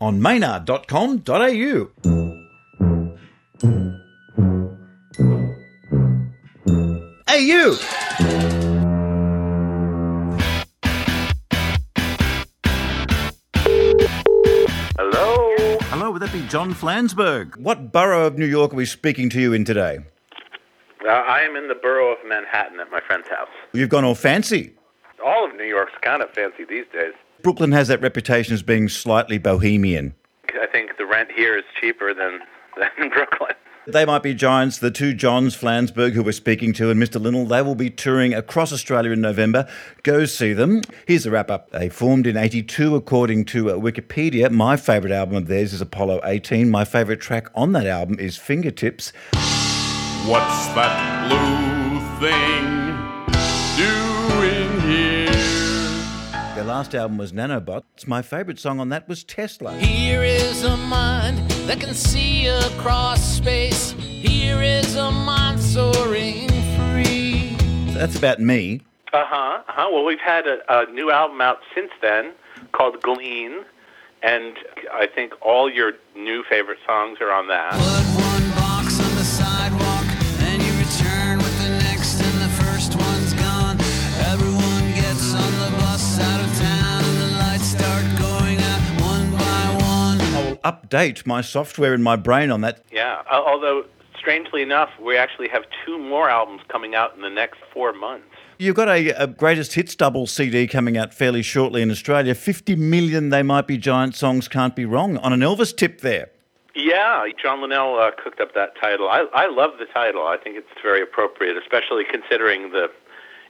on maynard.com.au. Hey, you! Hello. Hello, would that be John Flansburgh? What borough of New York are we speaking to you in today? Uh, I am in the borough of Manhattan at my friend's house. You've gone all fancy. All of New York's kind of fancy these days. Brooklyn has that reputation as being slightly bohemian. I think the rent here is cheaper than, than Brooklyn. They might be giants, the two Johns Flansburgh who we're speaking to and Mr. Linnell. They will be touring across Australia in November. Go see them. Here's a wrap up. They formed in 82 according to uh, Wikipedia. My favourite album of theirs is Apollo 18. My favourite track on that album is Fingertips. What's that blue thing last album was Nanobots. My favourite song on that was Tesla. Here is a mind that can see across space. Here is a mind soaring free. That's about me. Uh huh. Uh-huh. Well, we've had a, a new album out since then called Glean, and I think all your new favorite songs are on that. Update my software in my brain on that. Yeah. Although, strangely enough, we actually have two more albums coming out in the next four months. You've got a, a greatest hits double CD coming out fairly shortly in Australia. 50 million They Might Be Giant songs can't be wrong on an Elvis tip there. Yeah, John Linnell uh, cooked up that title. I, I love the title. I think it's very appropriate, especially considering the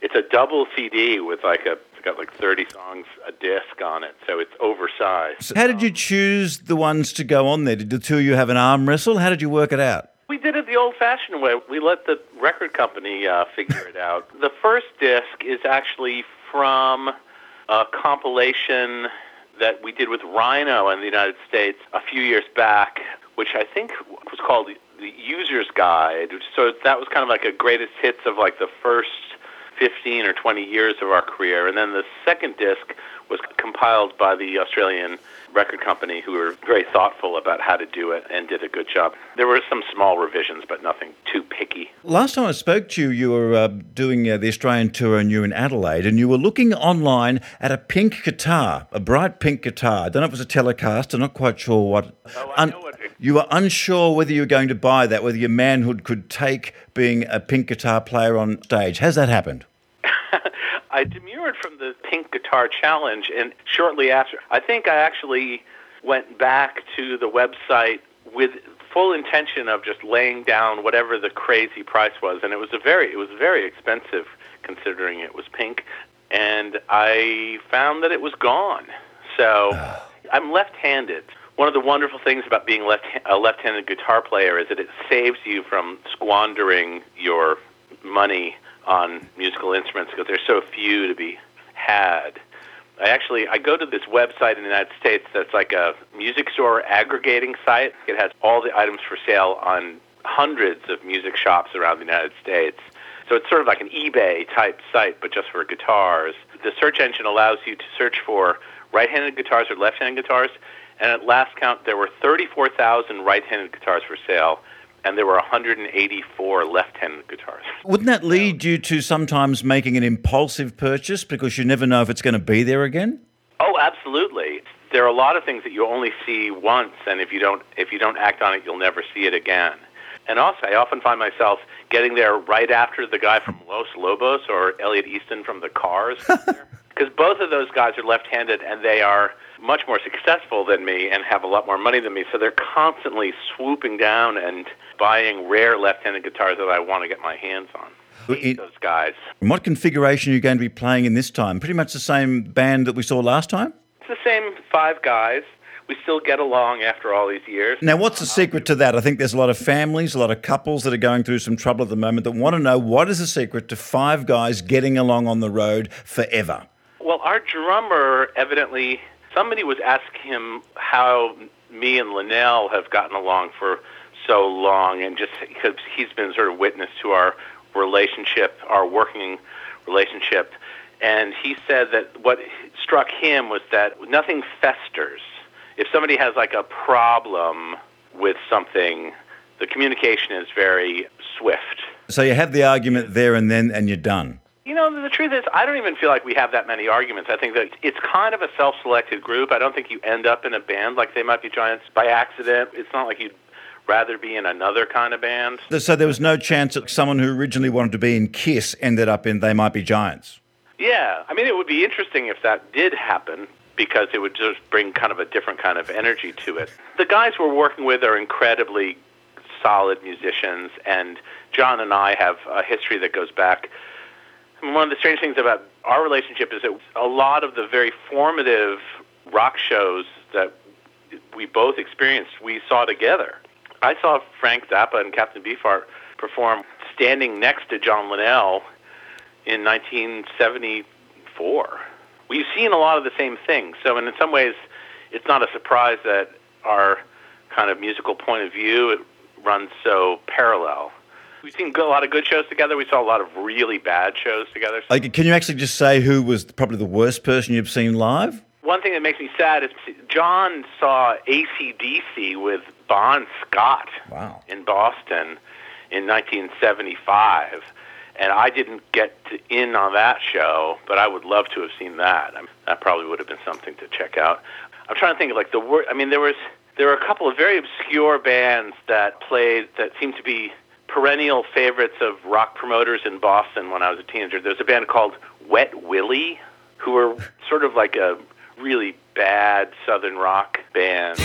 it's a double CD with like a got like 30 songs a disc on it, so it's oversized. How did you choose the ones to go on there? Did the two of you have an arm wrestle? How did you work it out? We did it the old-fashioned way. We let the record company uh, figure it out. The first disc is actually from a compilation that we did with Rhino in the United States a few years back, which I think was called the User's Guide. So that was kind of like a greatest hits of like the first 15 or 20 years of our career. And then the second disc was compiled by the Australian record company who were very thoughtful about how to do it and did a good job. There were some small revisions, but nothing too picky. Last time I spoke to you, you were uh, doing uh, the Australian tour and you were in Adelaide, and you were looking online at a pink guitar, a bright pink guitar. I don't know if it was a Telecaster, I'm not quite sure what. Oh, I know what it- you were unsure whether you were going to buy that, whether your manhood could take being a pink guitar player on stage. Has that happened? I demurred from the Pink Guitar Challenge, and shortly after, I think I actually went back to the website with full intention of just laying down whatever the crazy price was, and it was a very, it was very expensive considering it was pink, and I found that it was gone. So I'm left-handed. One of the wonderful things about being left a left-handed guitar player is that it saves you from squandering your money on musical instruments because there's so few to be had. I actually I go to this website in the United States that's like a music store aggregating site. It has all the items for sale on hundreds of music shops around the United States. So it's sort of like an eBay type site, but just for guitars. The search engine allows you to search for right-handed guitars or left-handed guitars, and at last count there were 34,000 right-handed guitars for sale, and there were 184 left-handed guitars. Wouldn't that lead you to sometimes making an impulsive purchase because you never know if it's going to be there again? Oh, absolutely. There are a lot of things that you only see once, and if you don't if you don't act on it, you'll never see it again. And also, I often find myself getting there right after the guy from Los Lobos or Elliot Easton from The Cars, because both of those guys are left-handed, and they are much more successful than me and have a lot more money than me. So they're constantly swooping down and buying rare left-handed guitars that I want to get my hands on. It- Those guys. What configuration are you going to be playing in this time? Pretty much the same band that we saw last time? It's the same five guys. We still get along after all these years. Now, what's the um, secret to that? I think there's a lot of families, a lot of couples that are going through some trouble at the moment that want to know what is the secret to five guys getting along on the road forever? Well, our drummer evidently somebody was asking him how me and Linnell have gotten along for so long, and just because he's been sort of witness to our relationship, our working relationship, and he said that what struck him was that nothing festers if somebody has like a problem with something, the communication is very swift. So you have the argument there and then, and you're done. You know, the truth is, I don't even feel like we have that many arguments. I think that it's kind of a self selected group. I don't think you end up in a band like They Might Be Giants by accident. It's not like you'd rather be in another kind of band. So there was no chance that someone who originally wanted to be in Kiss ended up in They Might Be Giants. Yeah, I mean, it would be interesting if that did happen because it would just bring kind of a different kind of energy to it. The guys we're working with are incredibly solid musicians, and John and I have a history that goes back. One of the strange things about our relationship is that a lot of the very formative rock shows that we both experienced, we saw together. I saw Frank Zappa and Captain Beefheart perform standing next to John Linnell in 1974. We've seen a lot of the same things. So, in some ways, it's not a surprise that our kind of musical point of view runs so parallel. We've seen a lot of good shows together. We saw a lot of really bad shows together. Like, can you actually just say who was probably the worst person you've seen live? One thing that makes me sad is John saw ACDC with Bon Scott Wow. in Boston in 1975. And I didn't get to, in on that show, but I would love to have seen that. I mean, that probably would have been something to check out. I'm trying to think of like the word. I mean, there was there were a couple of very obscure bands that played that seemed to be perennial favorites of rock promoters in Boston when I was a teenager. There's a band called Wet Willie, who were sort of like a really bad southern rock band.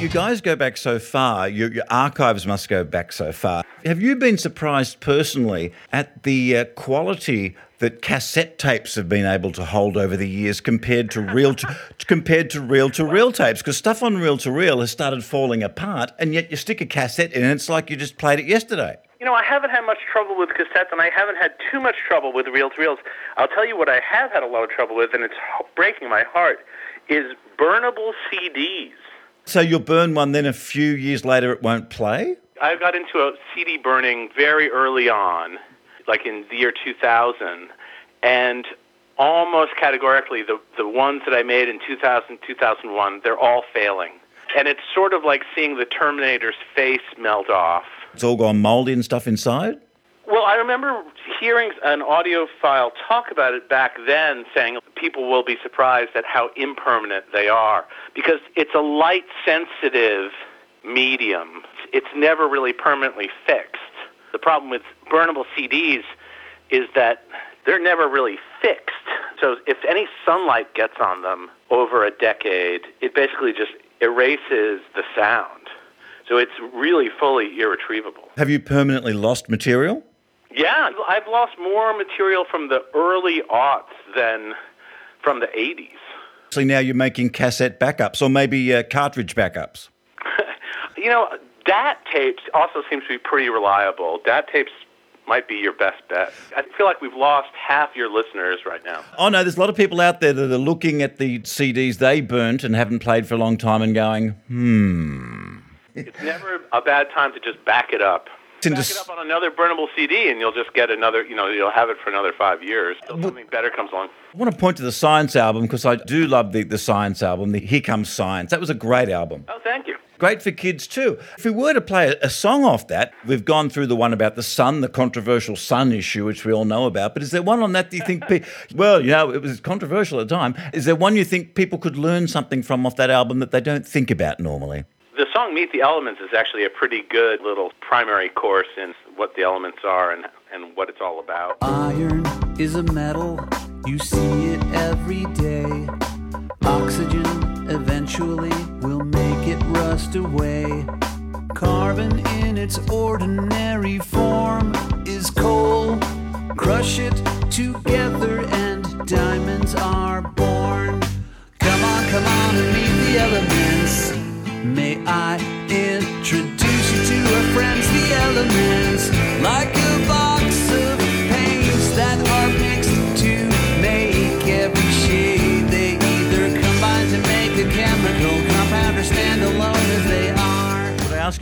You guys go back so far, your, your archives must go back so far. Have you been surprised personally at the uh, quality that cassette tapes have been able to hold over the years compared to reel to, compared to reel to reel tapes? Because stuff on reel to reel has started falling apart, and yet you stick a cassette in, and it's like you just played it yesterday. You know, I haven't had much trouble with cassettes, and I haven't had too much trouble with reel to reels. I'll tell you what I have had a lot of trouble with, and it's breaking my heart, is burnable CDs. So you'll burn one, then a few years later it won't play. I got into a CD burning very early on, like in the year 2000, and almost categorically, the, the ones that I made in 2000, 2001, they're all failing. And it's sort of like seeing the Terminator's face melt off. It's all gone mouldy and stuff inside. Well, I remember hearing an audiophile talk about it back then, saying people will be surprised at how impermanent they are because it's a light sensitive medium. It's never really permanently fixed. The problem with burnable CDs is that they're never really fixed. So if any sunlight gets on them over a decade, it basically just erases the sound. So it's really fully irretrievable. Have you permanently lost material? Yeah, I've lost more material from the early aughts than from the 80s. Actually, now you're making cassette backups or maybe uh, cartridge backups. You know, DAT tapes also seems to be pretty reliable. DAT tapes might be your best bet. I feel like we've lost half your listeners right now. Oh no, there's a lot of people out there that are looking at the CDs they burnt and haven't played for a long time and going, hmm. It's never a bad time to just back it up. Back it up on another burnable CD, and you'll just get another. You know, you'll have it for another five years. Till something better comes along. I want to point to the Science album because I do love the, the Science album, the Here Comes Science. That was a great album. Oh, thank you. Great for kids too. If we were to play a, a song off that, we've gone through the one about the sun, the controversial sun issue, which we all know about. But is there one on that that you think, pe- well, you know, it was controversial at the time. Is there one you think people could learn something from off that album that they don't think about normally? The song "Meet the Elements" is actually a pretty good little primary course in what the elements are and and what it's all about. Iron is a metal, you see it every day. Oxygen eventually will make it rust away. Carbon in its ordinary form is coal. Crush it together and diamonds are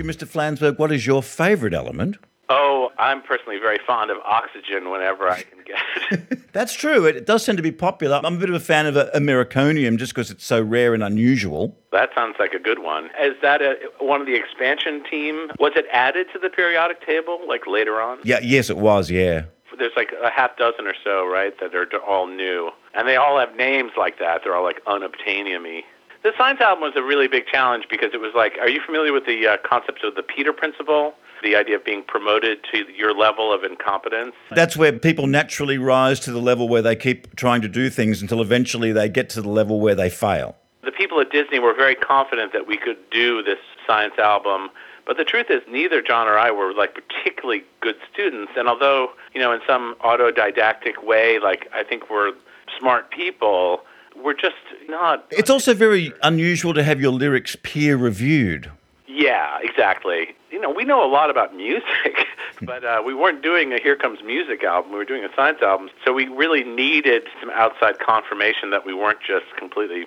you, Mr. Flansburgh, what is your favourite element? Oh, I'm personally very fond of Oxygen whenever I can get it. That's true. It does tend to be popular. I'm a bit of a fan of Americonium just because it's so rare and unusual. that sounds like a good one. Is that a, one of the expansion team? Was it added to the periodic table like later on? Yeah, yes, it was. Yeah. There's like a half dozen or so, right, that are all new. And they all have names like that. They're all like unobtainium The Science album was a really big challenge because it was like, are you familiar with the uh, concept of the Peter Principle? The idea of being promoted to your level of incompetence? That's where people naturally rise to the level where they keep trying to do things until eventually they get to the level where they fail. The people at Disney were very confident that we could do this science album. But the truth is, neither John or I were like particularly good students. And although, you know, in some autodidactic way, like I think we're smart people, we're just not. It's also very unusual to have your lyrics peer reviewed. Yeah, exactly. You know, we know a lot about music, but uh, we weren't doing a Here Comes Music album. We were doing a science album. So we really needed some outside confirmation that we weren't just completely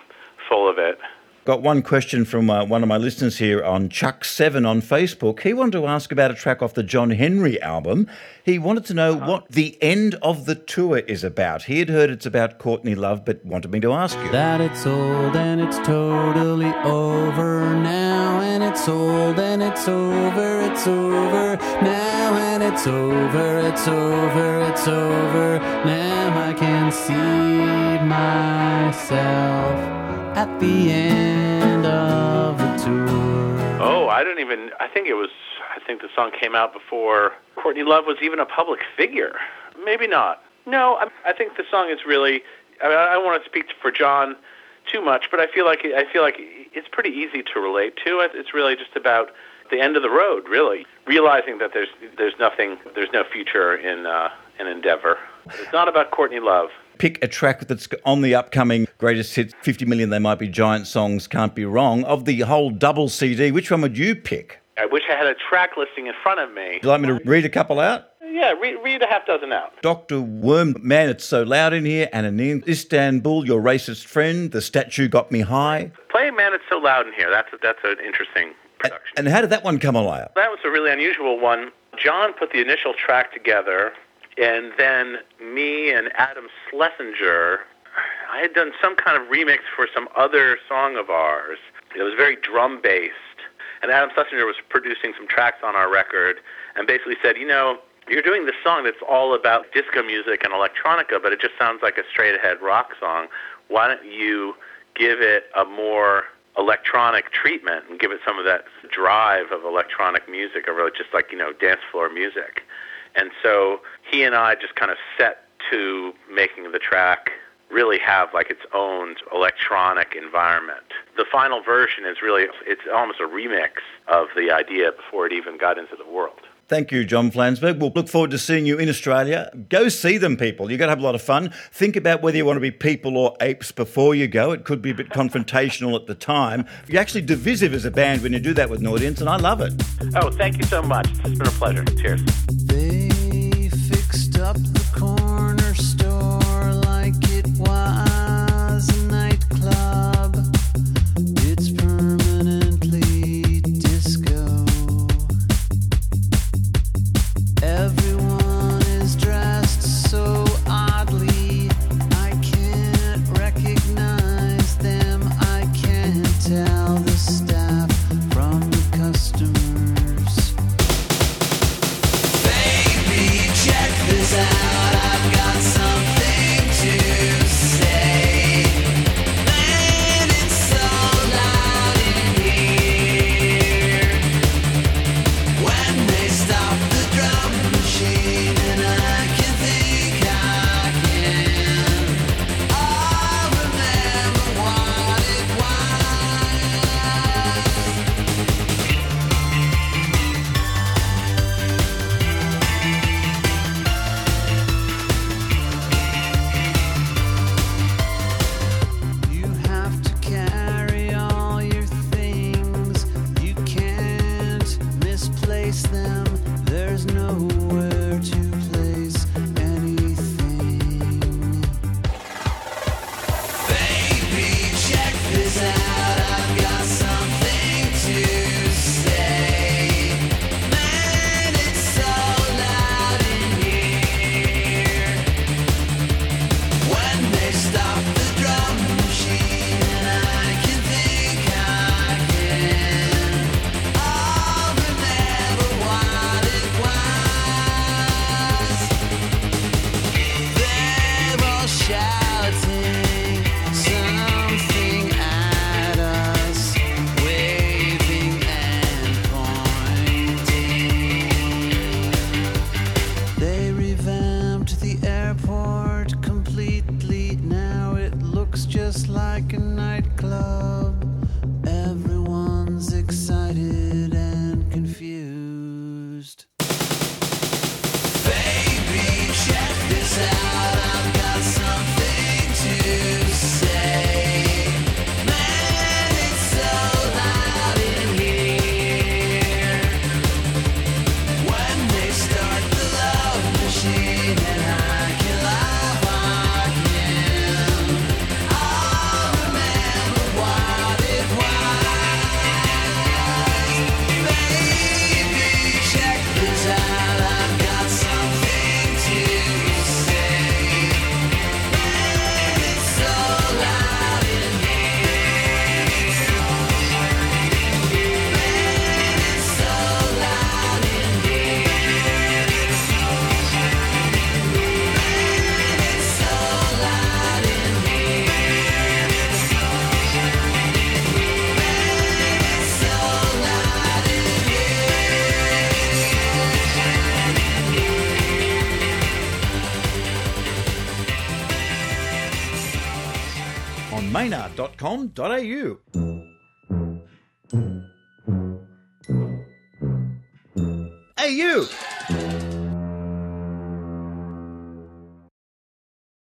full of it. Got one question from uh, one of my listeners here on Chuck7 on Facebook. He wanted to ask about a track off the John Henry album. He wanted to know what the end of the tour is about. He had heard it's about Courtney Love, but wanted me to ask you. That it's old and it's totally over now, and it's old and it's over, it's over now, and it's over, it's over, it's over now. I can see myself at the end of the tour. Oh, I didn't even. I think it was. I think the song came out before Courtney Love was even a public figure. Maybe not. No, I, I think the song is really. I, mean, I don't want to speak for John too much, but I feel like I feel like it's pretty easy to relate to. It's really just about the end of the road, really, realizing that there's there's nothing, there's no future in uh, an endeavor. It's not about Courtney Love. Pick a track that's on the upcoming greatest hits 50 million They Might Be Giant songs, Can't Be Wrong. Of the whole double CD, which one would you pick? I wish I had a track listing in front of me. Would you like me to read a couple out? Yeah, read, read a half dozen out. Dr. Worm, man, it's so loud in here. Anonym, Istanbul, your racist friend. The statue got me high. Play Man, It's So Loud in Here. That's a, that's an interesting production. And how did that one come alive? That was a really unusual one. John put the initial track together, and then me and Adam Schlesinger, I had done some kind of remix for some other song of ours. It was very drum based, and Adam Schlesinger was producing some tracks on our record, and basically said, you know, you're doing this song that's all about disco music and electronica, but it just sounds like a straight ahead rock song. Why don't you give it a more electronic treatment and give it some of that drive of electronic music, or really just like you know dance floor music. And so he and I just kind of set to making the track really have like its own electronic environment. The final version is really it's almost a remix of the idea before it even got into the world. Thank you, John Flansburgh. We'll look forward to seeing you in Australia. Go see them, people. You're going to have a lot of fun. Think about whether you want to be people or apes before you go. It could be a bit confrontational at the time. You're actually divisive as a band when you do that with an audience, and I love it. Oh, thank you so much. It's been a pleasure. Cheers. maynard.com.au. Hey, you!